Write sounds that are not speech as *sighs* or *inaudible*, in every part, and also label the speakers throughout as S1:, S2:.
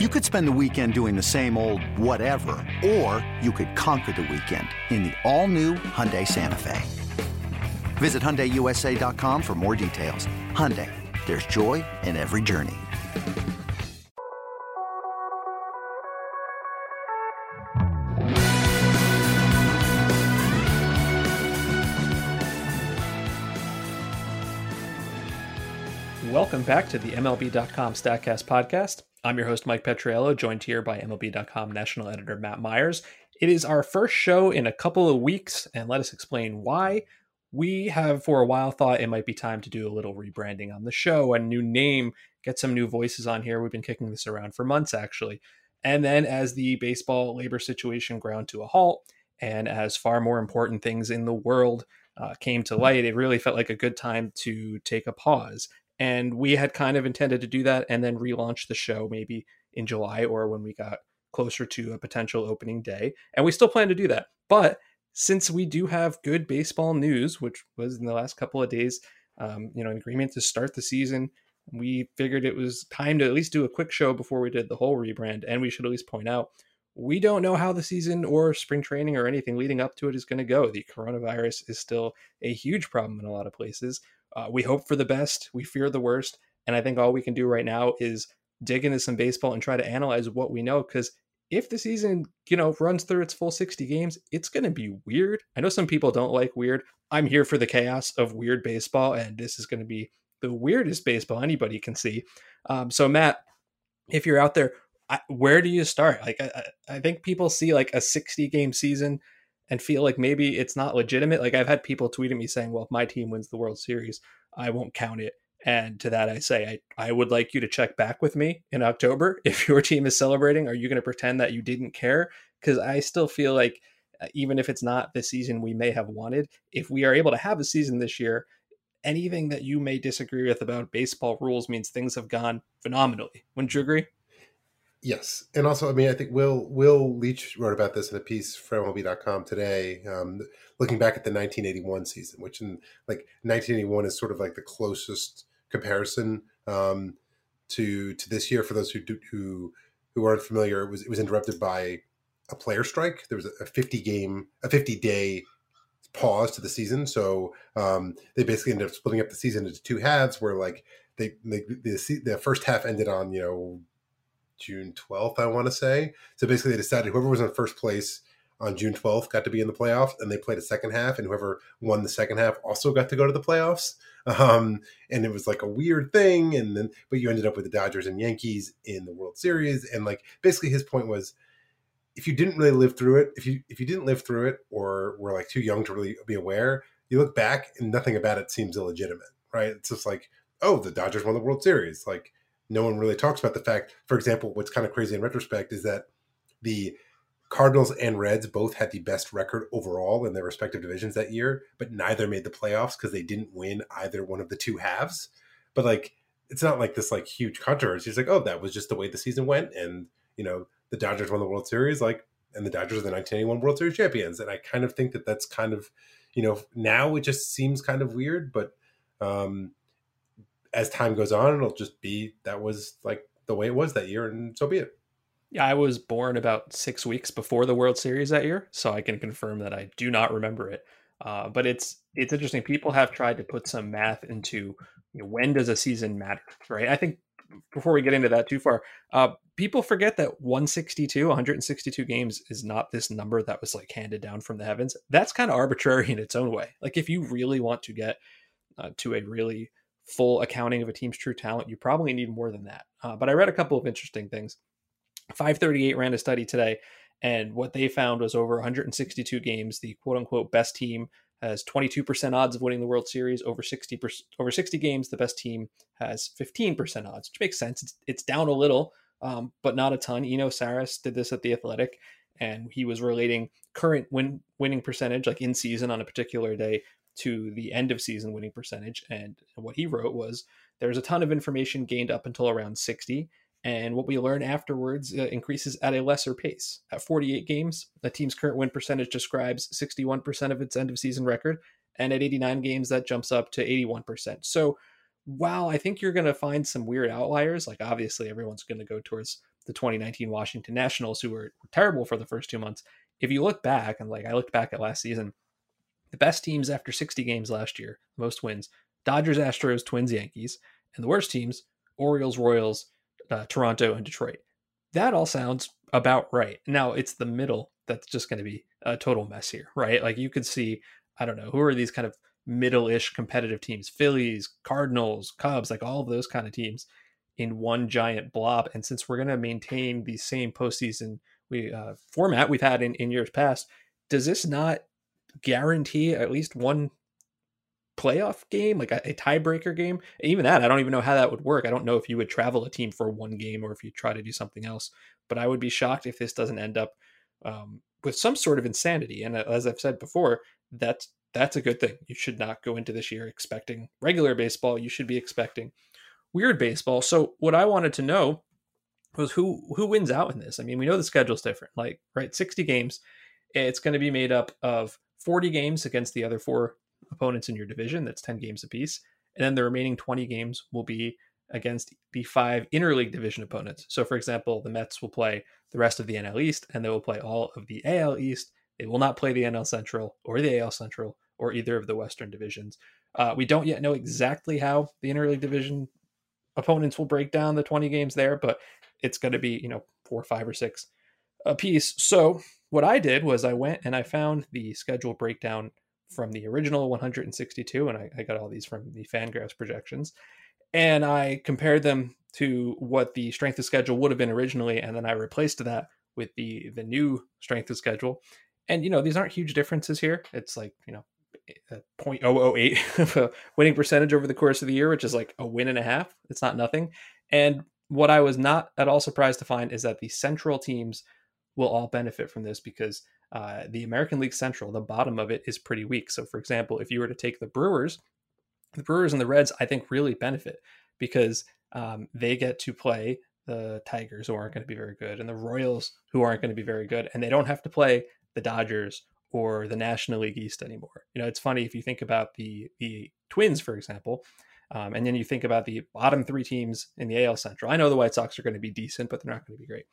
S1: You could spend the weekend doing the same old whatever, or you could conquer the weekend in the all-new Hyundai Santa Fe. Visit HyundaiUSA.com for more details. Hyundai, there's joy in every journey.
S2: Welcome back to the MLB.com StatCast podcast. I'm your host, Mike Petriello, joined here by MLB.com national editor Matt Myers. It is our first show in a couple of weeks, and let us explain why. We have for a while thought it might be time to do a little rebranding on the show, a new name, get some new voices on here. We've been kicking this around for months, actually. And then, as the baseball labor situation ground to a halt, and as far more important things in the world uh, came to light, it really felt like a good time to take a pause and we had kind of intended to do that and then relaunch the show maybe in July or when we got closer to a potential opening day. And we still plan to do that. But since we do have good baseball news, which was in the last couple of days, um, you know, an agreement to start the season, we figured it was time to at least do a quick show before we did the whole rebrand. And we should at least point out we don't know how the season or spring training or anything leading up to it is going to go. The coronavirus is still a huge problem in a lot of places. Uh, we hope for the best, we fear the worst, and I think all we can do right now is dig into some baseball and try to analyze what we know because if the season, you know, runs through its full 60 games, it's going to be weird. I know some people don't like weird. I'm here for the chaos of weird baseball, and this is going to be the weirdest baseball anybody can see. Um, so, Matt, if you're out there, I, where do you start? Like, I, I think people see like a 60 game season and feel like maybe it's not legitimate. Like I've had people tweeting me saying, "Well, if my team wins the World Series, I won't count it." And to that, I say, I, I would like you to check back with me in October. *laughs* If your team is celebrating, are you going to pretend that you didn't care? Because I still feel like, uh, even if it's not the season we may have wanted, if we are able to have a season this year, anything that you may disagree with about baseball rules means things have gone phenomenally. Wouldn't you agree?
S3: Yes, and also, I mean, I think Will Will Leitch wrote about this in a piece for MLB.com today, um, looking back at the 1981 season, which in like 1981 is sort of like the closest comparison um, to to this year. For those who do, who who aren't familiar, it was it was interrupted by a player strike. There was a 50 game, a 50 day pause to the season, so um, they basically ended up splitting up the season into two halves, where like they, they the the first half ended on you know June 12th, I want to say. So basically, they decided whoever was in first place on June 12th got to be in the playoffs, and they played a second half, and whoever won the second half also got to go to the playoffs. Um, and it was like a weird thing, and then but you ended up with the Dodgers and Yankees in the World Series, and like basically his point was, if you didn't really live through it, if you if you didn't live through it, or were like too young to really be aware, you look back and nothing about it seems illegitimate, right? It's just like, oh, the Dodgers won the World Series, like no one really talks about the fact, for example, what's kind of crazy in retrospect is that the Cardinals and Reds both had the best record overall in their respective divisions that year, but neither made the playoffs because they didn't win either one of the two halves. But like, it's not like this like huge controversy. It's like, oh, that was just the way the season went, and you know, the Dodgers won the World Series, like, and the Dodgers are the 1981 World Series champions. And I kind of think that that's kind of, you know, now it just seems kind of weird, but um, as time goes on, it'll just be that was like the way it was that year, and so be it.
S2: Yeah, I was born about six weeks before the World Series that year, so I can confirm that I do not remember it. Uh, but it's it's interesting. People have tried to put some math into you know, when does a season matter, right? I think before we get into that too far, uh, people forget that 162, 162 games is not this number that was like handed down from the heavens. That's kind of arbitrary in its own way. Like if you really want to get uh, to a really full accounting of a team's true talent, you probably need more than that. Uh, but I read a couple of interesting things. 538 ran a study today, and what they found was over 162 games, the quote unquote best team has 22% odds of winning the World Series. Over 60 over 60 games, the best team has 15% odds, which makes sense. It's, it's down a little, um, but not a ton. Eno Sarris did this at the Athletic, and he was relating current win winning percentage, like in season on a particular day, to the end of season winning percentage. And what he wrote was there's a ton of information gained up until around 60. And what we learn afterwards uh, increases at a lesser pace. At 48 games, a team's current win percentage describes 61% of its end of season record. And at 89 games, that jumps up to 81%. So while I think you're going to find some weird outliers, like obviously everyone's going to go towards the 2019 Washington Nationals, who were terrible for the first two months. If you look back, and like I looked back at last season, the best teams after 60 games last year, most wins, Dodgers, Astros, Twins, Yankees, and the worst teams, Orioles, Royals, uh, Toronto, and Detroit. That all sounds about right. Now it's the middle that's just going to be a total mess here, right? Like you could see, I don't know, who are these kind of middle-ish competitive teams? Phillies, Cardinals, Cubs, like all of those kind of teams in one giant blob. And since we're going to maintain the same postseason we uh, format we've had in, in years past, does this not guarantee at least one playoff game, like a, a, tiebreaker game? Even that, I don't even know how that would work. I don't know if you would travel a team for one game or if you try to do something else. But I would be shocked if this doesn't end up um, with some sort of insanity. And uh, as I've said before, that's that's a good thing. You should not go into this year expecting regular baseball. You should be expecting weird baseball. So what I wanted to know was who who wins out in this. I mean, we know the schedule's different. Like, right, 60 games. It's going to be made up of 40 games against the other four opponents in your division. That's 10 games apiece. And then the remaining 20 games will be against the five interleague division opponents. So, for example, the Mets will play the rest of the NL East and they will play all of the AL East. They will not play the NL Central or the AL Central or either of the Western divisions. Uh, we don't yet know exactly how the interleague division opponents will break down the 20 games there, but it's going to be, you know, four, five, or six a piece. So what I did was I went and I found the schedule breakdown from the original 162, and I, I got all these from the Fangraphs projections, and I compared them to what the strength of schedule would have been originally, and then I replaced that with the the new strength of schedule. And you know, these aren't huge differences here. It's like you know 0.008 *laughs* of a winning percentage over the course of the year, which is like a win and a half. It's not nothing. And what I was not at all surprised to find is that the central teams will all benefit from this because uh, the American League Central, the bottom of it, is pretty weak. So, for example, if you were to take the Brewers, the Brewers and the Reds, I think, really benefit because um, they get to play the Tigers, who aren't going to be very good, and the Royals, who aren't going to be very good, and they don't have to play the Dodgers or the National League East anymore. You know, it's funny if you think about the the Twins, for example, um, and then you think about the bottom three teams in the AL Central. I know the White Sox are going to be decent, but they're not going to be great.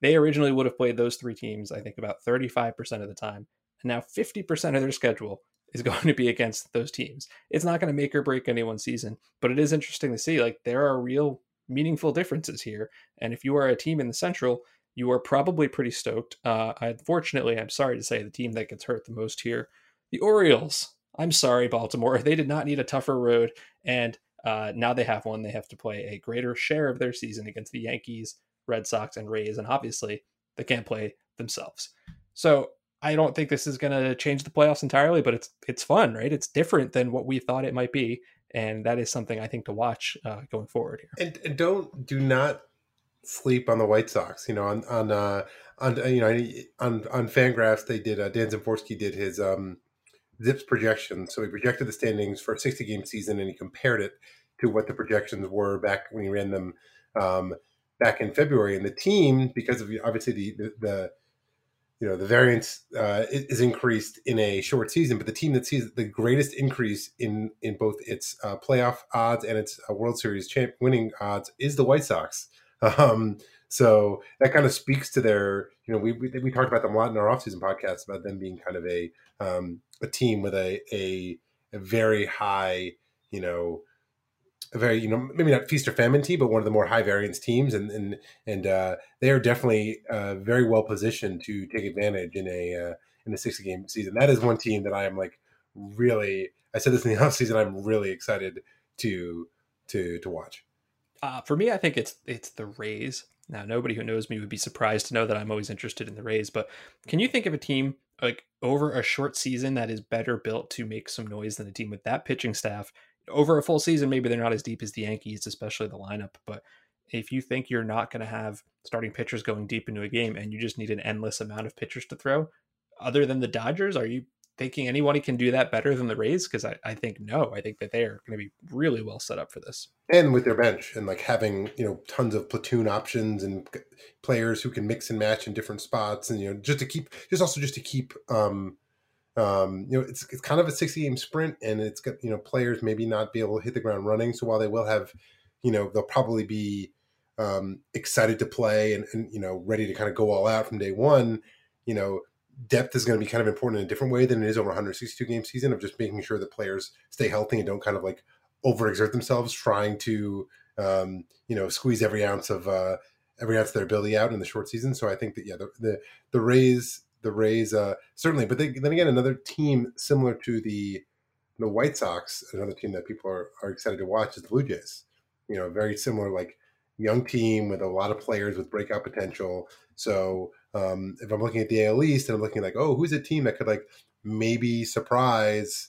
S2: They originally would have played those three teams, I think, about 35% of the time. And now 50% of their schedule is *laughs* going to be against those teams. It's not going to make or break anyone's season, but it is interesting to see like there are real meaningful differences here. And if you are a team in the Central, you are probably pretty stoked. Uh, unfortunately, I'm sorry to say the team that gets hurt the most here, the Orioles. I'm sorry, Baltimore. *laughs* They did not need a tougher road, and uh, now they have one. They have to play a greater share of their season against the Yankees, Red Sox, and Rays, and obviously they can't play themselves. So I don't think this is going to change the playoffs entirely, but it's it's fun, right? It's different than what we thought it might be, and that is something I think to watch uh, going forward here.
S3: And, and don't do not sleep on the White Sox. You know, on on uh, on you know on on Fangraphs they did uh, Dan Szymborski did his um, Zips projection. So he projected the standings for a 60 game season and he compared it to what the projections were back when he ran them um, back in February. And the team, because of obviously the the, the you know the variance uh, is increased in a short season, but the team that sees the greatest increase in in both its uh, playoff odds and its uh, World Series champ winning odds is the White Sox. *laughs* Um, so that kind of speaks to their, you know, we, we, we talked about them a lot in our offseason podcast about them being kind of a um, a team with a, a, a very high, you know, a very you know maybe not feast or famine team, but one of the more high variance teams, and and and uh, they are definitely uh, very well positioned to take advantage in a uh, in a sixty game season. That is one team that I am like really. I said this in the *laughs* off season. I'm really excited to to to watch.
S2: Uh, for me, I think it's it's the Rays. Now, nobody who knows me would be surprised to know that I'm always interested in the Rays. But can you think of a team like over a short season that is better built to make some noise than a team with that pitching staff? Over a full season, maybe they're not as deep as the Yankees, especially the lineup. But if you think you're not going to have starting pitchers going deep into a game and you just need an endless amount of pitchers to throw, other than the Dodgers, are you thinking anybody can do that better than the Rays? Because I, I think no. I think that they are going to be really well set up for this.
S3: And with their bench and like having, you know, tons of platoon options and players who can mix and match in different spots and, you know, just to keep, just also just to keep, um, um, you know, it's, it's kind of a 60 game sprint and it's got, you know, players maybe not be able to hit the ground running. So while they will have, you know, they'll probably be, um, excited to play and, and you know ready to kind of go all out from day one, you know depth is going to be kind of important in a different way than it is over 162 game season of just making sure that players stay healthy and don't kind of like overexert themselves trying to um, you know squeeze every ounce of uh, every ounce of their ability out in the short season. So I think that yeah, the the, the Rays the Rays uh, certainly, but they, then again another team similar to the the White Sox, another team that people are, are excited to watch is the Blue Jays. You know, very similar like young team with a lot of players with breakout potential. So um, if I'm looking at the AL East and I'm looking like, oh, who's a team that could like maybe surprise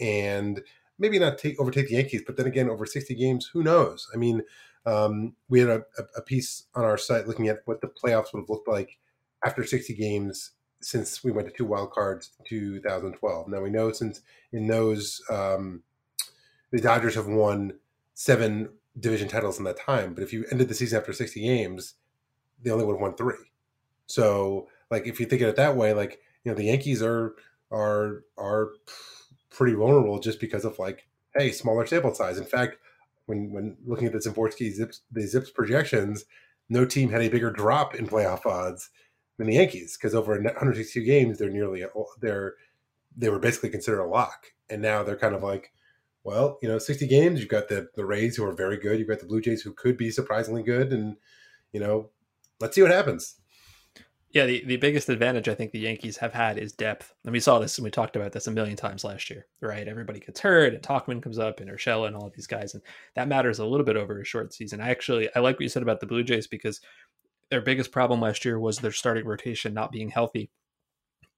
S3: and maybe not take overtake the Yankees, but then again, over 60 games, who knows? I mean, um, we had a, a, piece on our site looking at what the playoffs would have looked like after 60 games since we went to two wild cards 2012. Now we know since in those um, the Dodgers have won seven division titles in that time, but if you ended the season after 60 games, they only would have won three. So, like, if you think of it that way, like, you know, the Yankees are are are pretty vulnerable just because of like, hey, smaller sample size. In fact, when when looking at the Szymborski Zips the Zips projections, no team had a bigger drop in playoff odds than the Yankees because over 162 games, they're nearly they're they were basically considered a lock, and now they're kind of like, well, you know, 60 games. You've got the the Rays who are very good. You've got the Blue Jays who could be surprisingly good, and you know, let's see what happens.
S2: Yeah, the, the biggest advantage I think the Yankees have had is depth. And we saw this and we talked about this a million times last year, right? Everybody gets hurt and Tauchman comes up and Urshela and all of these guys. And that matters a little bit over a short season. I actually I like what you said about the Blue Jays because their biggest problem last year was their starting rotation not being healthy.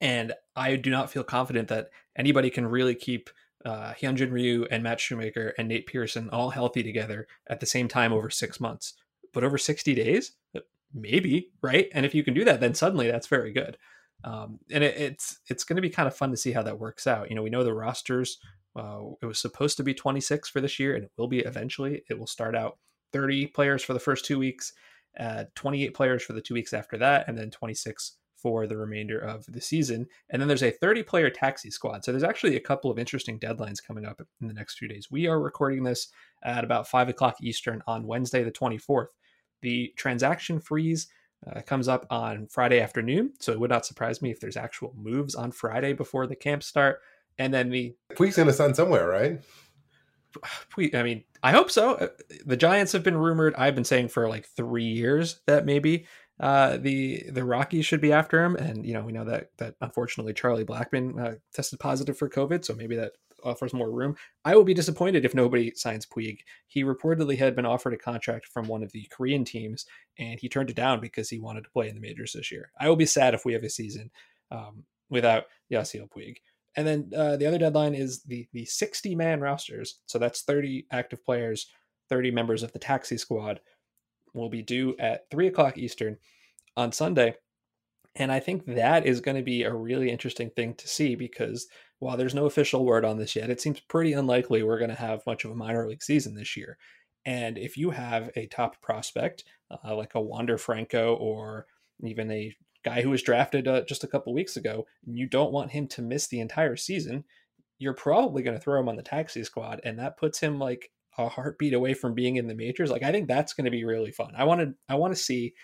S2: And I do not feel confident that anybody can really keep uh, Hyunjin Ryu and Matt Shoemaker and Nate Pearson all healthy together at the same time over six months. But over 60 days, maybe right? And if you can do that then suddenly that's very good. Um, and it, it's it's going to be kind of fun to see how that works out. You know we know the rosters uh, it was supposed to be 26 for this year and it will be eventually. It will start out 30 players for the first two weeks uh, 28 players for the two weeks after that and then 26 for the remainder of the season and then there's a 30 player taxi squad so there's actually a couple of interesting deadlines coming up in the next few days we are recording this at about 5 o'clock eastern on wednesday the 24th the transaction freeze uh, comes up on Friday afternoon, so it would not surprise me if there's actual moves on Friday before the camp start. And then the
S3: Puig's going to sign somewhere, right? *sighs*
S2: I mean, I hope so. Uh, the Giants have been rumored. I've been saying for like three years that maybe uh, the the Rockies should be after him, and you know we know that that unfortunately Charlie Blackmon uh, tested positive for COVID, so maybe that offers more room. I will be disappointed if nobody signs Puig. He reportedly had been offered a contract from one of the Korean teams, and he turned it down because he wanted to play in the majors this year. I will be sad if we have a season um, without Yasiel Puig. And then uh, the other deadline is the the 60 man rosters. So that's 30 active players, 30 members of the taxi squad will be due at three o'clock Eastern on Sunday. And I think that is going to be a really interesting thing to see because while there's no official word on this yet, it seems pretty unlikely we're going to have much of a minor league season this year. And if you have a top prospect uh, like a Wander Franco or even a guy who was drafted uh, just a couple weeks ago, and you don't want him to miss the entire season, you're probably going to throw him on the taxi squad, and that puts him like a heartbeat away from being in the majors. Like I think that's going to be really fun. I want to I want to see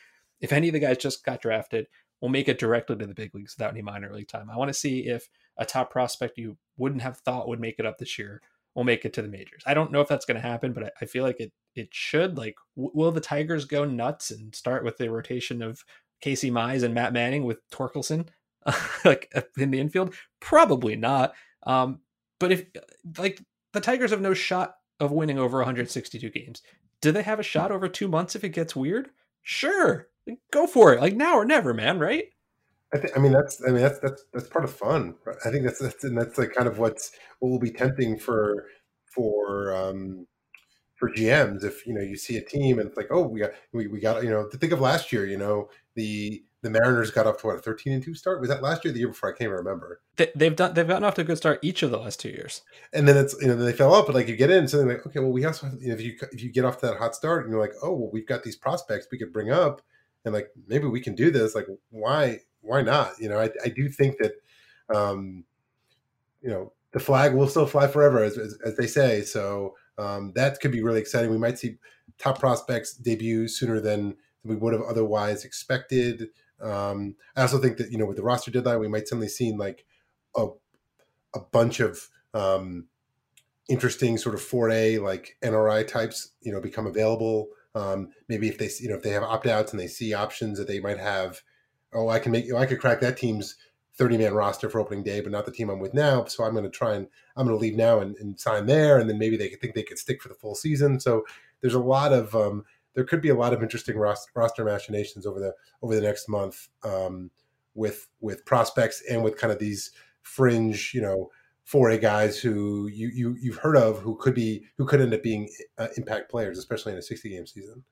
S2: if any of the guys just got drafted will make it directly to the big leagues without any minor league time. I want to see if a top prospect you wouldn't have thought would make it up this year will make it to the majors. I don't know if that's going to happen, but I, I, feel like it it should. Like, w- will the Tigers go nuts and start with the rotation of Casey Mize and Matt Manning with Torkelson *laughs* like in the infield? Probably not. Um, but if like the Tigers have no shot of winning over 162 games, do they have a shot over two months if it gets weird? Sure, go for it. Like now or never, man. Right?
S3: I, th- I mean that's I mean that's that's that's part of fun. I think that's that's and that's like kind of what's what will be tempting for for um for GMs if you know you see a team and it's like oh we got we, we got you know to think of last year you know the the Mariners got off to what a thirteen and two start was that last year the year before I can't even remember
S2: they, have done they've gotten off to a good start each of the last two years
S3: and then it's you know they fell off but like you get in so they're like okay well we also have, you know if you if you get off to that hot start and you're like oh well we've got these prospects we could bring up and like maybe we can do this like why why not? You know, I, I do think that, um, you know, the flag will still fly forever, as, as, as they say. So um, that could be really exciting. We might see top prospects debut sooner than we would have otherwise expected. Um, I also think that you know with the roster deadline, we might suddenly see like a a bunch of um, interesting sort of 4A like NRI types, you know, become available. Um, maybe if they you know if they have opt outs and they see options that they might have, oh, I can make know, I could crack that team's 30 man roster for opening day, but not the team I'm with now. So I'm going to try and I'm going to leave now and, and, sign there, and then maybe they could think they could stick for the full season. So there's a lot of um, there could be a lot of interesting roster, roster machinations over the over the next month um, with with prospects and with kind of these fringe, you know, 4A guys who you you you've heard of who could be who could end up being uh, impact players, especially in a 60 game season.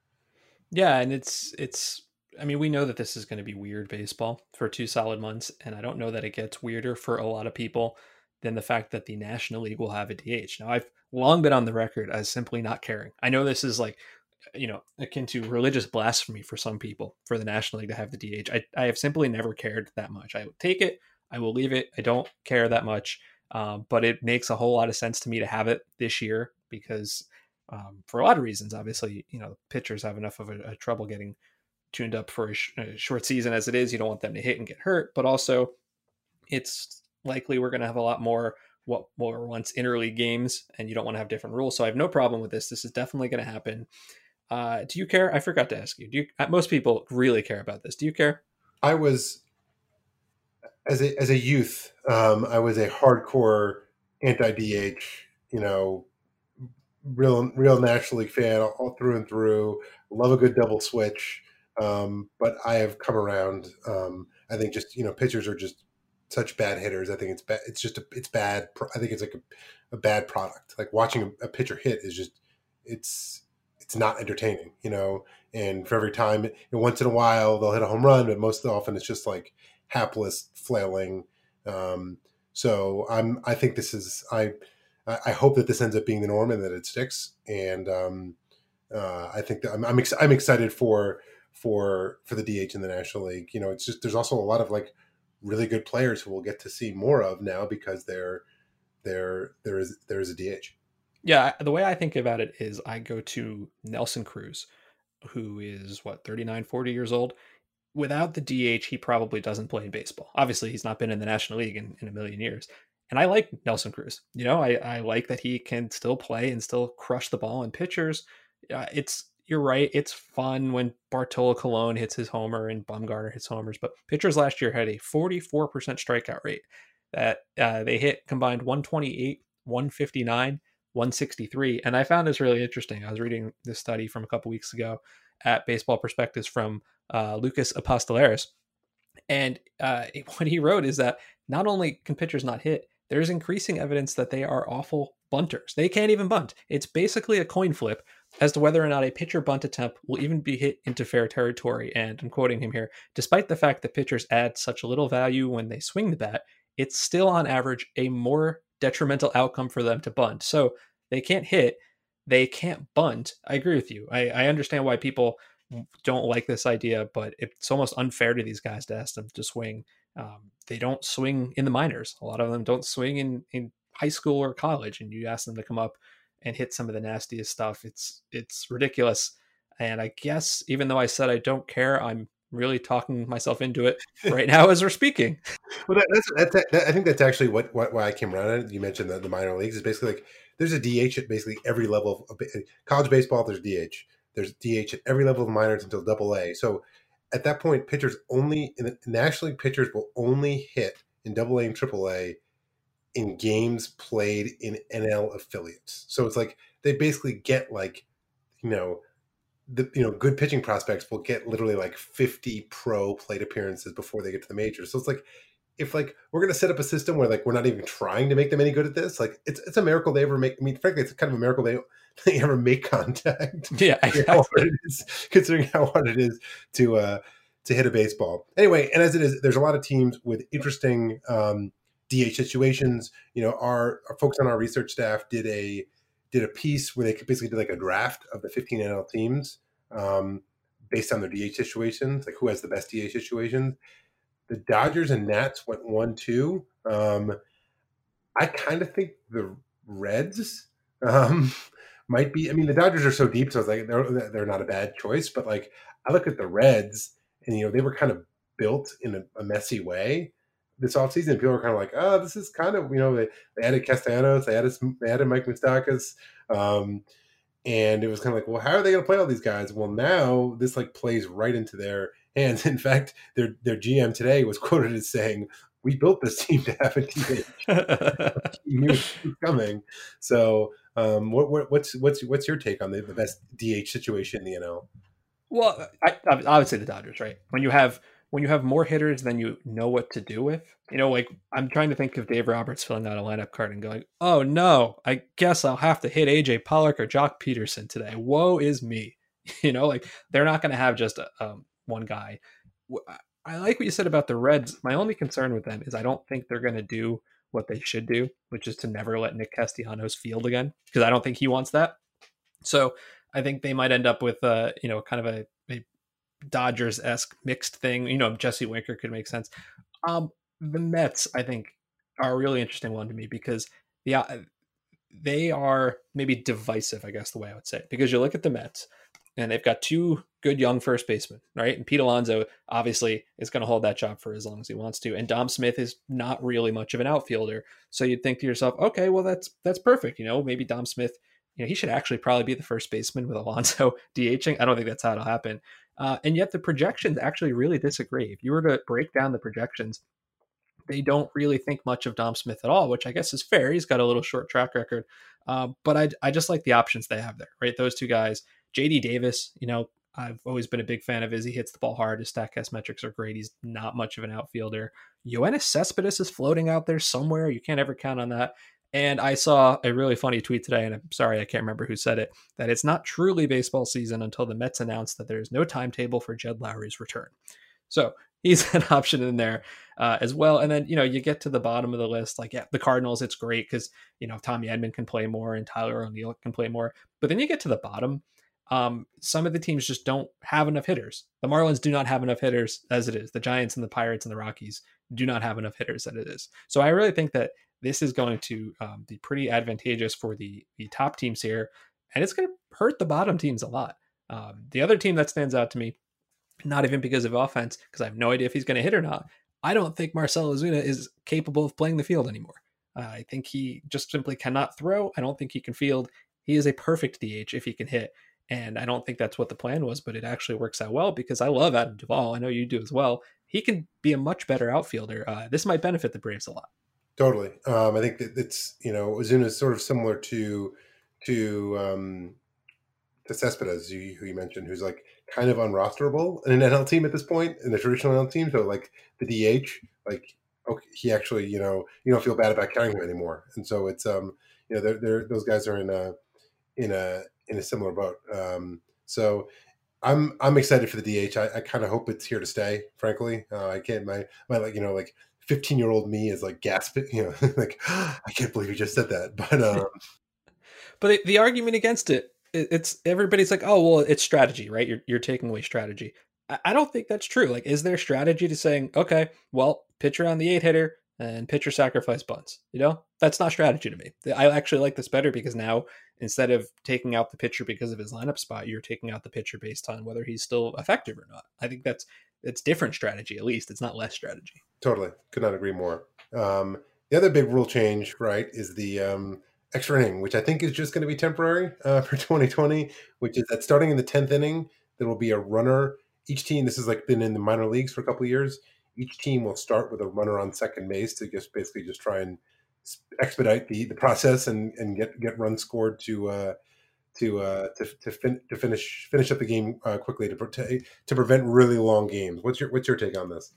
S2: Yeah, and it's it's I mean, we know that this is going to be weird baseball for two solid months, and I don't know that it gets weirder for a lot of people than the fact that the National League will have a DH. Now, I've long been on the record as simply not caring. I know this is like you know, akin to religious blasphemy for some people for the National League to have the DH. I, I have simply never cared that much. I will take it, I will leave it. I don't care that much. Um, but it makes a whole lot of sense to me to have it this year because um, for a lot of reasons, obviously, you know, pitchers have enough of a, a trouble getting tuned up for a, sh- a, short season as it is. You don't want them to hit and get hurt, but also it's likely we're going to have a lot more what were once interleague games, and you don't want to have different rules. So I have no problem with this. This is definitely going to happen. Uh, do you care? I forgot to ask you. Do you? Uh, most people really care about this. Do you care?
S3: I was as a as a youth. Um, I was a hardcore anti DH. You know, real real National League fan all through and through. Love a good double switch. Um, but I have come around. Um, I think just you know pitchers are just such bad hitters. I think it's bad. It's just a, it's bad. I think it's like a, a bad product. Like watching a, a pitcher hit is just it's it's not entertaining, you know. And for every time, and once in a while they'll hit a home run, but most often it's just like hapless flailing. Um, so I'm I think this is I I hope that this ends up being the norm and that it sticks. And um, uh, I think that I'm I'm, ex- I'm excited for for for the DH in the National League. You know, it's just there's also a lot of like really good players who we'll get to see more of now because they're there there is there is a DH.
S2: Yeah, the way I think about it is I go to Nelson Cruz, who is what 39, 40 years old. Without the DH, he probably doesn't play in baseball. Obviously, he's not been in the National League in, in a million years. And I like Nelson Cruz. You know, I, I like that he can still play and still crush the ball. And pitchers, uh, it's you're right. It's fun when Bartolo Colon hits his homer and Bumgarner hits homers. But pitchers last year had a 44% strikeout rate that uh, they hit combined 128, 159, 163. And I found this really interesting. I was reading this study from a couple weeks ago at Baseball Prospectus from uh, Lucas Apostoleris. And uh, *laughs* what he wrote is that not only can pitchers not hit, there's increasing evidence that they are awful bunters. They can't even bunt. It's basically a coin flip as to whether or not a pitcher bunt attempt will even be hit into fair territory. And I'm quoting him here despite the fact that pitchers add such little value when they swing the bat, it's still on average a more detrimental outcome for them to bunt. So they can't hit, they can't bunt. I agree with you. I, I understand why people don't like this idea, but it's almost unfair to these guys to ask them to swing. Um, they don't swing in the minors. A lot of them don't swing in, in high school or college, and you ask them to come up and hit some of the nastiest stuff. It's it's ridiculous. And I guess even though I said I don't care, I'm really talking myself into it right *laughs* now as we're speaking.
S3: Well, that, that's, that's that, I think that's actually what, what why I came around it. You mentioned the, the minor leagues is basically like there's a DH at basically every level of, of college baseball. There's DH. There's DH at every level of minors until Double A. So at that point, pitchers only in the National League pitchers will only hit in Double A and Triple A in games played in NL affiliates. So it's like they basically get like you know the you know good pitching prospects will get literally like 50 pro plate appearances before they get to the majors. So it's like if like we're gonna set up a system where like we're not even trying to make them any good at this, like it's it's a miracle they ever make. I mean, frankly, it's kind of a miracle they *laughs* they ever make contact. *laughs*
S2: Yeah,
S3: exactly. how hard it is, considering how hard it is to uh to hit a baseball. Anyway, and as it is, there's a lot of teams with interesting um, DH situations. You know, our, our folks on our research staff did a did a piece where they basically did like a draft of the 15 NL teams um, based on their DH situations, like who has the best DH situations. The Dodgers and Nats went one two. Um, I kind of think the Reds um, *laughs* might be. I mean, the Dodgers are so deep, so it's like they're they're not a bad choice. But like I look at the Reds, and you know they were kind of built in a, a messy way this offseason. People are kind of like, oh, this is kind of you know they, they added Castellanos, they added they added Mike Moustakas, um, and it was kind of like, well, how are they going to play all these guys? Well, now this like plays right into their hands. *laughs* In fact, their their GM today was *laughs* quoted as saying, "We built this team to have a DH. *laughs* knew it was coming." So, um, what, what, what's what's what's your take on the, the best DH situation in the NL?
S2: Well, I, I would say the Dodgers, right? When you have when you have more hitters than you know what to do with, you know, like I'm trying to think of Dave Roberts filling out a lineup card and going, oh no, I guess I'll have to hit AJ Pollock or Joc Pederson today. Woe is me. *laughs* You know, like they're not going to have just a, um, one guy. I like what you said about the Reds. My only concern with them is I don't think they're going to do what they should do, which is to never let Nick Castellanos field again, because I don't think he wants that. So I think they might end up with, uh, you know, kind of a, a Dodgers esque mixed thing. You know, Jesse Winker could make sense. Um, the Mets, I think, are a really interesting one to me because the uh, they are maybe divisive, I guess the way I would say it. Because you look at the Mets and they've got two good young first basemen, right? And Pete Alonso obviously is going to hold that job for as long as he wants to. And Dom Smith is not really much of an outfielder, so you'd think to yourself, okay, well that's that's perfect. You know, maybe Dom Smith, you know, he should actually probably be the first baseman with Alonso *laughs* DHing. I don't think that's how it'll happen. Uh, and yet the projections actually really disagree. If you were to break down the projections, they don't really think much of Dom Smith at all, which I guess is fair. He's got a little short track record, uh, but I, I just like the options they have there, right? Those two guys, JD Davis, you know, I've always been a big fan of his. He hits the ball hard. His Statcast metrics are great. He's not much of an outfielder. Yoenis Cespedes is floating out there somewhere. You can't ever count on that. And I saw a really funny tweet today, and I'm sorry I can't remember who said it, that it's not truly baseball season until the Mets announce that there's no timetable for Jed Lowrie's return. So he's *laughs* an option in there uh, as well. And then, you know, you get to the bottom of the list, like, yeah, the Cardinals, it's great because, you know, Tommy Edman can play more and Tyler O'Neill can play more. But then you get to the bottom, um, some of the teams just don't have enough hitters. The Marlins do not have enough hitters as it is. The Giants and the Pirates and the Rockies do not have enough hitters as it is. So I really think that this is going to um, be pretty advantageous for the the top teams here, and it's going to hurt the bottom teams a lot. Um, the other team that stands out to me, not even because of offense, because I have no idea if he's going to hit or not. I don't think Marcell Ozuna is capable of playing the field anymore. Uh, I think he just simply cannot throw. I don't think he can field. He is a perfect DH if he can hit. And I don't think that's what the plan was, but it actually works out well because I love Adam Duvall. I know you do as well. He can be a much better outfielder. Uh, this might benefit the Braves a lot.
S3: Totally. Um, I think that it's you know Ozuna is sort of similar to to um, to Cespedes, who you mentioned, who's like kind of unrosterable in an NL team at this point in the traditional NL team. So like the DH, like okay, he actually you know you don't feel bad about carrying him anymore, and so it's um you know they're, they're those guys are in a in a in a similar boat. Um, so I'm I'm excited for the DH. I, I kind of hope it's here to stay. Frankly, uh, I can't my my like you know like 15 year old me is like gasping, you know, *laughs* like I can't believe you just said that. But um, *laughs*
S2: but the, the argument against it, it's everybody's like, oh well, it's strategy, right? You're you're taking away strategy. I, I don't think that's true. Like, is there strategy to saying, okay, well, pitcher on the eight hitter and pitcher sacrifice bunts? You know, that's not strategy to me. I actually like this better because now instead of taking out the pitcher because of his lineup spot, you're taking out the pitcher based on whether he's still effective or not. I think that's it's different strategy at least. It's not less strategy.
S3: Totally, could not agree more. Um, the other big rule change, right, is the um, extra inning, which I think is just going to be temporary uh, for *laughs* 2020. Which is that starting in the 10th inning, there will be a runner. Each team, this has like been in the minor leagues for a couple years. Each team will start with a runner on second base to just basically just try and expedite the, the process and, and get get runs scored to uh, to uh, to to, fin- to finish finish up the game uh, quickly to, to to prevent really long games. What's your what's your take on this?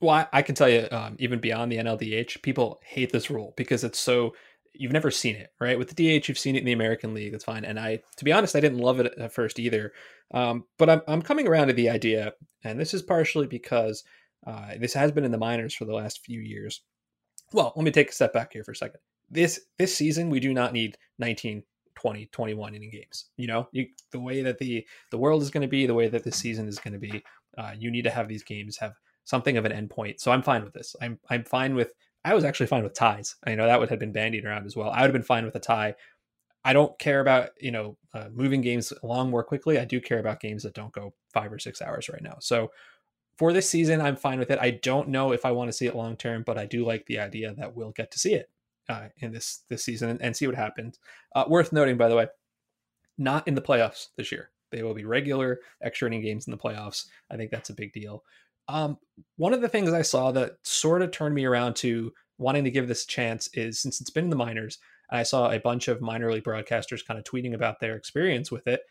S2: Well, I, I can tell you, um, even beyond the NLDH, people hate this rule because it's so you've never seen it, right? With the DH, you've seen it in the American League. That's fine. And I, to be honest, I didn't love it at first either. Um, but I'm I'm coming around to the idea, and this is partially because uh, this has been in the minors for the last few years. Well, let me take a step back here for a second. This this season, we do not need 19 20 21 inning games you know? You, the way that the the world is going to be the way that the season is going to be uh, you need to have these games have something of an endpoint. So i'm fine with this. I'm i'm fine with i was actually fine with ties. I know that would have been bandied around as well. I would have been fine with a tie. I don't care about you know uh, moving games along more quickly. I do care about games that don't go five or six hours right now. So for this season, I'm fine with it. I don't know if I want to see it long term, but I do like the idea that we'll get to see it uh, in this this season and, see what happens. Uh, worth noting, by the way, not in the playoffs this year. They will be regular extra inning games in the playoffs. I think that's a big deal. Um, one of the things I saw that sort of turned me around to wanting to give this a chance is since it's been in the minors, I saw a bunch of minor league broadcasters kind of tweeting about their experience with it,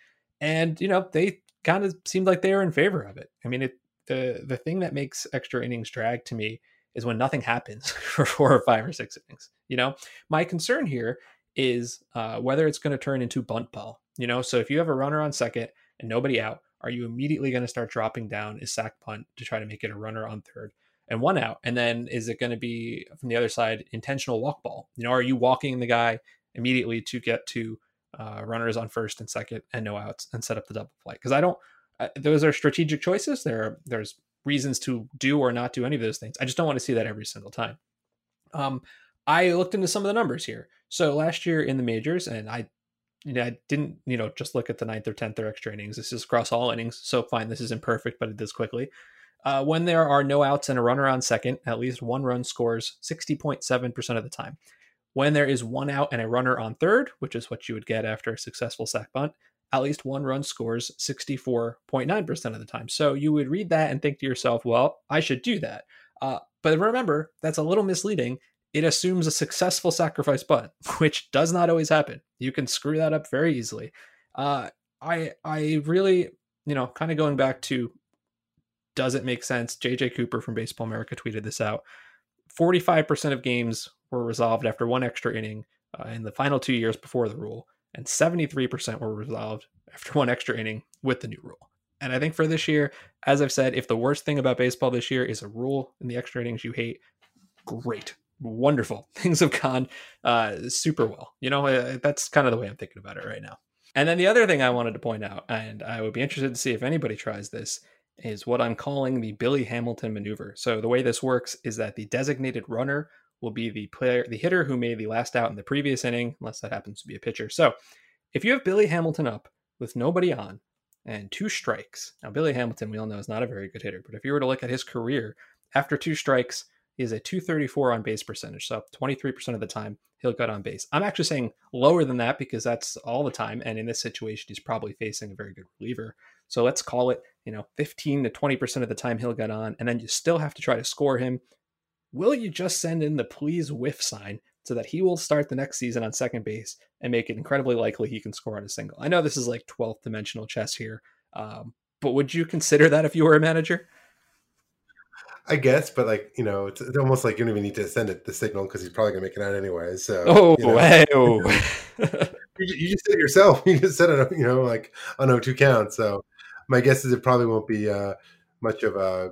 S2: and you know they kind of seemed like they were in favor of it. I mean, it the the thing that makes extra innings drag to me is when nothing happens *laughs* for four or five or six innings. You know, my concern here is uh, whether it's going to turn into bunt ball. You know, so if you have a runner on second and nobody out, are you immediately going to start dropping down a sac bunt to try to make it a runner on third and one out? And then is it going to be from the other side intentional walk ball? You know, are you walking the guy immediately to get to uh, runners on first and second and no outs and set up the double play? Because I don't. Those are strategic choices. There, are, there's reasons to do or not do any of those things. I just don't want to see that every single time. Um, I looked into some of the numbers here. So last year in the majors, and I, you know, I didn't, you know, just look at the ninth or tenth or extra innings. This is across all innings. So fine, this is imperfect, but it does quickly. Uh, when there are no outs and a runner on second, at least one run scores 60.7% of the time. When there is one out and a runner on third, which is what you would get after a successful sac bunt, at least one run scores 64.9% of the time. So you would read that and think to yourself, well, I should do that. Uh, but remember, that's a little misleading. It assumes a successful sacrifice bunt, *laughs* which does not always happen. You can screw that up very easily. Uh, I I really, you know, kind of going back to does it make sense? JJ Cooper from Baseball America tweeted this out. 45% of games were resolved after one extra inning uh, in the final two years before the rule and 73% were resolved after *laughs* one extra inning with the new rule. And I think for this year, as I've said, if the worst thing about baseball this year is a rule in the extra innings you hate, great, wonderful. *laughs* Things have gone uh, super well. You know, uh, that's kind of the way I'm thinking about it right now. And then the other thing I wanted to point out, and I would be interested to see if anybody tries this, is what I'm calling the Billy Hamilton maneuver. So the way this works is that the designated runner will be the player, the hitter who made the last out in the previous inning, unless that happens to be a pitcher. So if you have Billy Hamilton up with nobody on and two strikes, now Billy Hamilton, we all know, is not a very good hitter, but if you were to look at his career, after two strikes, he has a 234 on base percentage. So 23% of the time, he'll get on base. I'm actually saying lower than that because that's all the time. And in this situation, he's probably facing a very good reliever. So let's call it, you know, 15 to 20% of the time he'll get on. And then you still have to try to score him will you just send in the please whiff sign so that he will start the next season on second base and make it incredibly likely he can score on a single? I know this is like 12th dimensional chess here, um, but would you consider that if you were a manager?
S3: I guess, but like you know, it's, it's, almost like you don't even need to send it the signal because he's probably gonna make it out anyway. So
S2: oh,
S3: you know,
S2: hey,
S3: oh. *laughs* you, you, just said it yourself. *laughs* You just said it, you know, like on O two count. So my guess is it probably won't be uh, much of a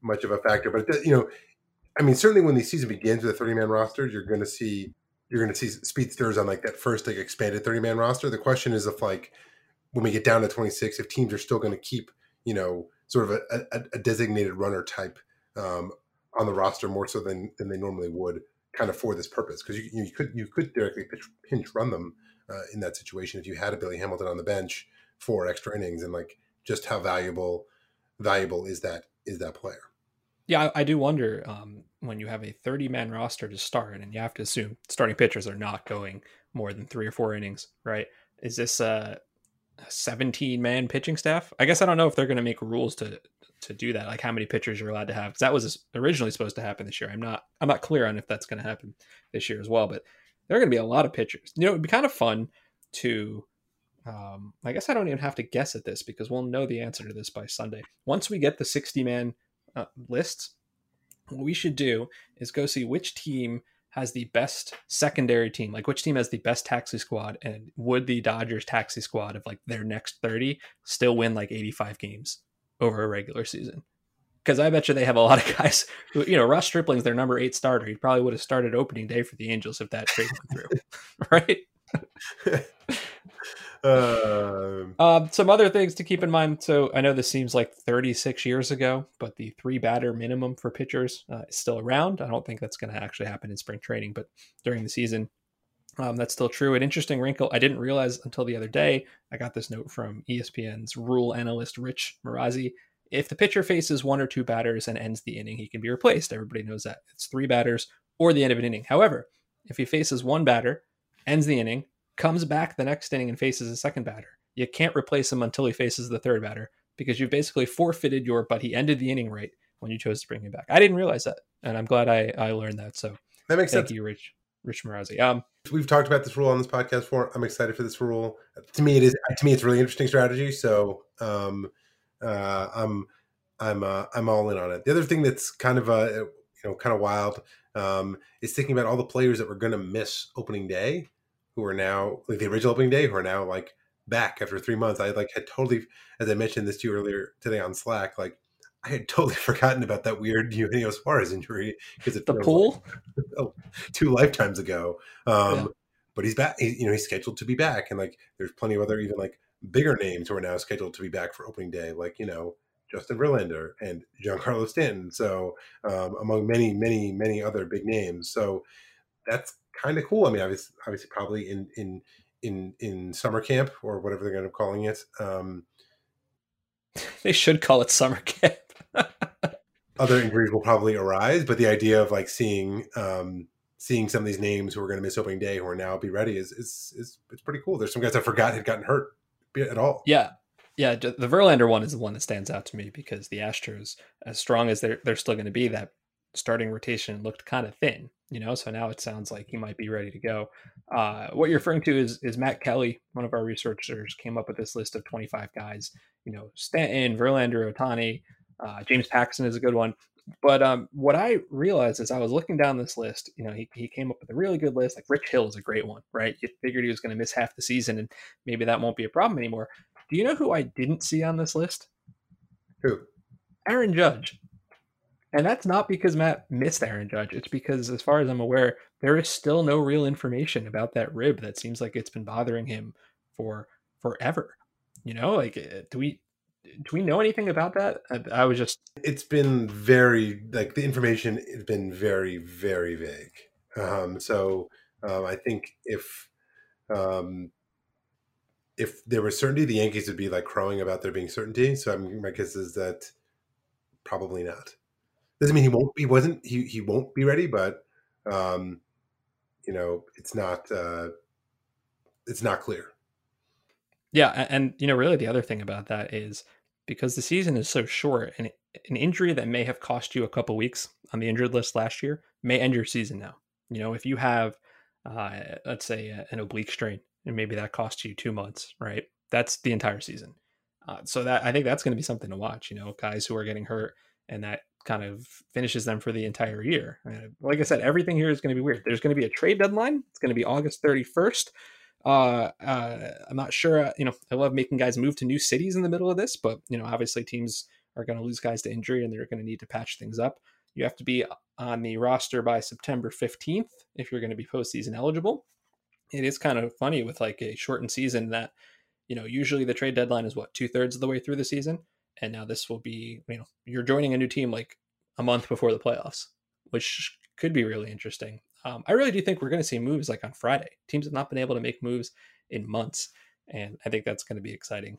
S3: much of a factor. But it, you know, I mean, certainly when the season begins with a 30 man roster, you're going to see you're going to see speedsters on like that first like expanded 30 man roster. The question is if like when we get down to 26, if teams are still going to keep you know sort of a, a, a designated runner type um, on the roster more so than than they normally would, kind of for this purpose because you, you could you could directly pinch run them uh, in that situation if you had a Billy Hamilton on the bench for extra innings and like just how valuable valuable is that is that player.
S2: Yeah, I, I do wonder um, when you have a 30 man roster to start, and you have to assume starting pitchers are not going more than three or four innings, right? Is this a 17 man pitching staff? I guess I don't know if they're going to make rules to to do that, like how many pitchers you're allowed to have. Because that was originally supposed to happen this year. I'm not I'm not clear on if that's going to happen this year as well. But there are going to be a lot of pitchers. You know, it'd be kind of fun to. Um, I guess I don't even have to guess at this because we'll know the answer to this by Sunday. Once we get the 60 man uh, lists, what we should do is go see which team has the best secondary team, like which team has the best taxi squad, and would the Dodgers taxi squad of like their next 30 still win like 85 games over a regular season? Because I bet you they have a lot of *laughs* guys who, you know, Ross Stripling's their number eight starter. He probably would have started opening day for the Angels if that trade went through, *laughs* right? *laughs* Uh, some other things to keep in mind. So I know this seems like 36 years ago, but the three batter minimum for pitchers uh, is still around. I don't think that's going to actually happen in spring training, but during the season, Um, that's still true. An interesting wrinkle I didn't realize until the other day. I got this note from ESPN's rule analyst Rich Marazzi. If the pitcher faces one or two batters and ends the inning, he can be replaced. Everybody knows that. It's three batters or the end of an inning. However, if he faces one batter, ends the inning, comes back the next inning and faces a second batter, you can't replace him until he faces the third batter because you've basically forfeited your but he ended the inning right when you chose to bring him back. I didn't realize that, and I'm glad I, I learned that. So
S3: that makes sense.
S2: thank
S3: sense.
S2: you, Rich Rich Marazzi. Um,
S3: we've talked about this rule on this podcast before. I'm excited for this rule. To me, it is to me it's a really interesting strategy. So um, uh, I'm I'm uh, I'm all in on it. The other thing that's kind of uh, you know kind of wild um, is thinking about all the players that were going to miss opening day, who are now like the original opening day, who are now like back after three months. I like had totally, as I mentioned this to you earlier today on Slack, like I had *laughs* totally forgotten about that weird *laughs* Eugenio Suarez injury because it
S2: the pool
S3: like, *laughs* oh, two lifetimes ago. Um, yeah. But he's back. He, you know, he's scheduled to be back, and like there's plenty of other even like bigger names who are now scheduled to be back for opening day, like you know Justin Verlander and Giancarlo Stanton. So um, among many, many, many other big names. So that's kind of cool. I mean, obviously, obviously, probably in in in in summer camp or whatever they're going to be calling it. Um, *laughs*
S2: they should call it summer camp. *laughs*
S3: other injuries will probably arise, but the idea of like seeing um, seeing some of these names who are going to miss opening day who are now be ready is is is it's pretty cool. There's some guys I forgot had gotten hurt at all.
S2: Yeah, yeah. The Verlander one is the one that stands out to me because the Astros, as strong as they're they're still going to be, that starting rotation looked kind of thin. You know, so now it sounds like he might be ready to go. Uh, what you're referring to is is Matt Kelly, one of our researchers, came up with this list of 25 guys. You know, Stanton, Verlander, Ohtani, uh, James Paxton is a good one. But um, what I realized is I was looking down this list. You know, he, he came up with a really good list. Like Rich Hill is a great one, right? You figured he was going to miss half the season, and maybe that won't be a problem anymore. Do you know who I didn't see on this list?
S3: Who?
S2: Aaron Judge. And that's not because Matt missed Aaron Judge. It's because, as far as I'm aware, there is still no real information about that rib that seems like it's been bothering him for forever. You know, like, uh, do we do we know anything about that? I, I, was just.
S3: It's been very like the information has been very very vague. Um, so um, I think if um, if there was certainty, the Yankees would be like crowing about there being certainty. So I mean, my guess is that probably not. Doesn't mean he won't. He wasn't. He he won't be ready, but um, you know, it's not. Uh, it's not clear.
S2: Yeah, and, you know, really, the other thing about that is because the season is so short and an injury that may have cost you a couple weeks on the injured list last year may end your season now. You know, if you have, uh, let's say, an oblique strain, and maybe that costs you two months, right? That's the entire season. Uh, so that I think that's going to be something to watch. You know, guys who are getting hurt, and that kind of finishes them for the entire year. Like I said, everything here is going to be weird. There's going to be a trade deadline. It's going to be August 31st. Uh, uh, I'm not sure. Uh, you know, I love making guys move to new cities in the middle of this, but you know, obviously teams are going to lose guys to injury and they're going to need to patch things up. You have to be on the roster by September 15th if you're going to be postseason eligible. It is kind of funny with like a shortened season that, you know, usually the trade deadline is what two thirds of the way through the season, and now this will be, you know, you're joining a new team like a month before the playoffs, which could be really interesting. Um, I really do think we're going to see moves like on Friday. Teams have not been able to make moves in months, and I think that's going to be exciting.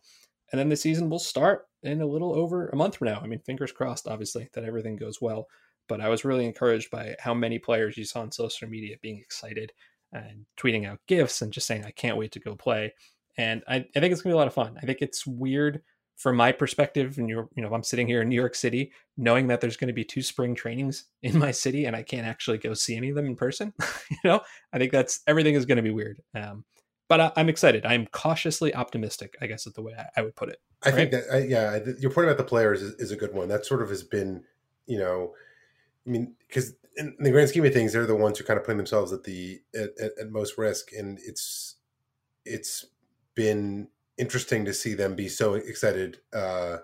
S2: And then the season will start in a little over a month from now. I mean, fingers crossed, obviously, that everything goes well. But I was really encouraged by how many players you saw on social media being excited and tweeting out gifts and just saying, I can't wait to go play. And I, I think it's going to be a lot of fun. I think it's weird from my perspective, and you're, you know, I'm sitting here in New York City, knowing that there's going to be two spring trainings *laughs* in my city, and I can't actually go see any of them in person. *laughs* you know, I think that's everything is going to be weird. Um, but I, am excited. I'm cautiously optimistic. I guess is the way I, I would put it.
S3: I think that I, yeah, your point about the players is, is, a good one. That sort of has been, you know, I mean, because in the grand scheme of things, they're the ones who kind of put themselves at the at, at most risk, and it's it's been interesting to see them be so excited uh,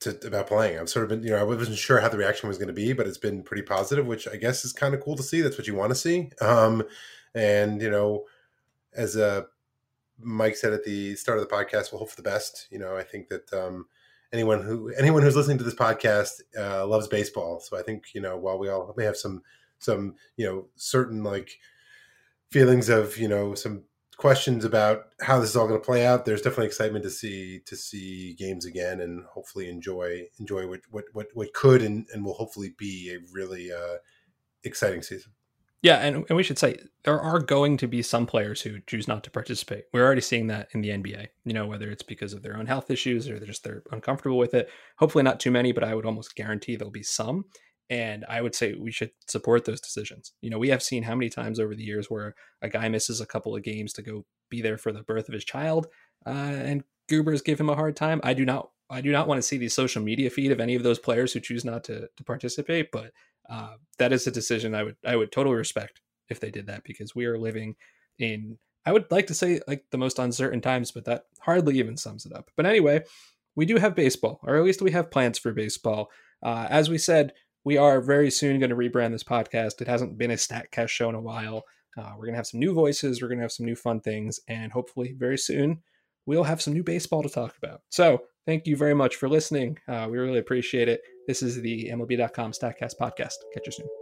S3: to about playing. I've sort of been, you know, I wasn't sure how the reaction was going to be, but it's been pretty positive, which I guess is kind of cool to see. That's what you want to see. Um, and you know, as uh, Mike said at the start of the podcast, we'll hope for the best. You know, I think that um, anyone who anyone who's listening to this podcast uh, loves baseball. So I think you know, while we all may have some some you know certain like feelings of you know some questions about how this is all going to play out. There's definitely excitement to see to see games again and hopefully enjoy enjoy what what what, what could and, and will hopefully be a really uh, exciting season.
S2: Yeah, and, and we should say there are going to be some players who choose not to participate. We're already seeing that in the NBA. You know, whether it's because of their own health issues or they're just they're uncomfortable with it. Hopefully, not too many, but I would almost guarantee there'll be some. And I would say we should support those decisions. You know, we have seen how many times over the years where a guy misses a couple of games to go be there for the birth of his child, uh, and Goobers give him a hard time. I do not, I do not want to see the social media feed of any of those players who choose not to to participate. But uh, that is a decision I would I would totally respect if they did that because we are living in I would like to say like the most uncertain times, but that hardly even sums it up. But anyway, we do have baseball, or at least we have plans for baseball. Uh, as we said, we are very soon going to rebrand this podcast. It hasn't been a Statcast show in a while. Uh, we're going to have some new voices. We're going to have some new fun things. And hopefully, very soon, we'll have some new baseball to talk about. So, thank you very much for listening. Uh, we really appreciate it. This is the MLB.com Statcast podcast. Catch you soon.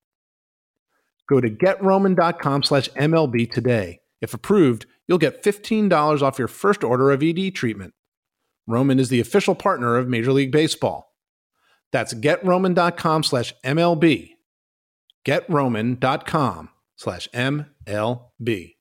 S4: Go to getroman.com slash MLB today. If approved, you'll get $15 off your first order of ED treatment. Roman is the official partner of Major League Baseball. That's getroman.com slash MLB. Getroman.com slash MLB.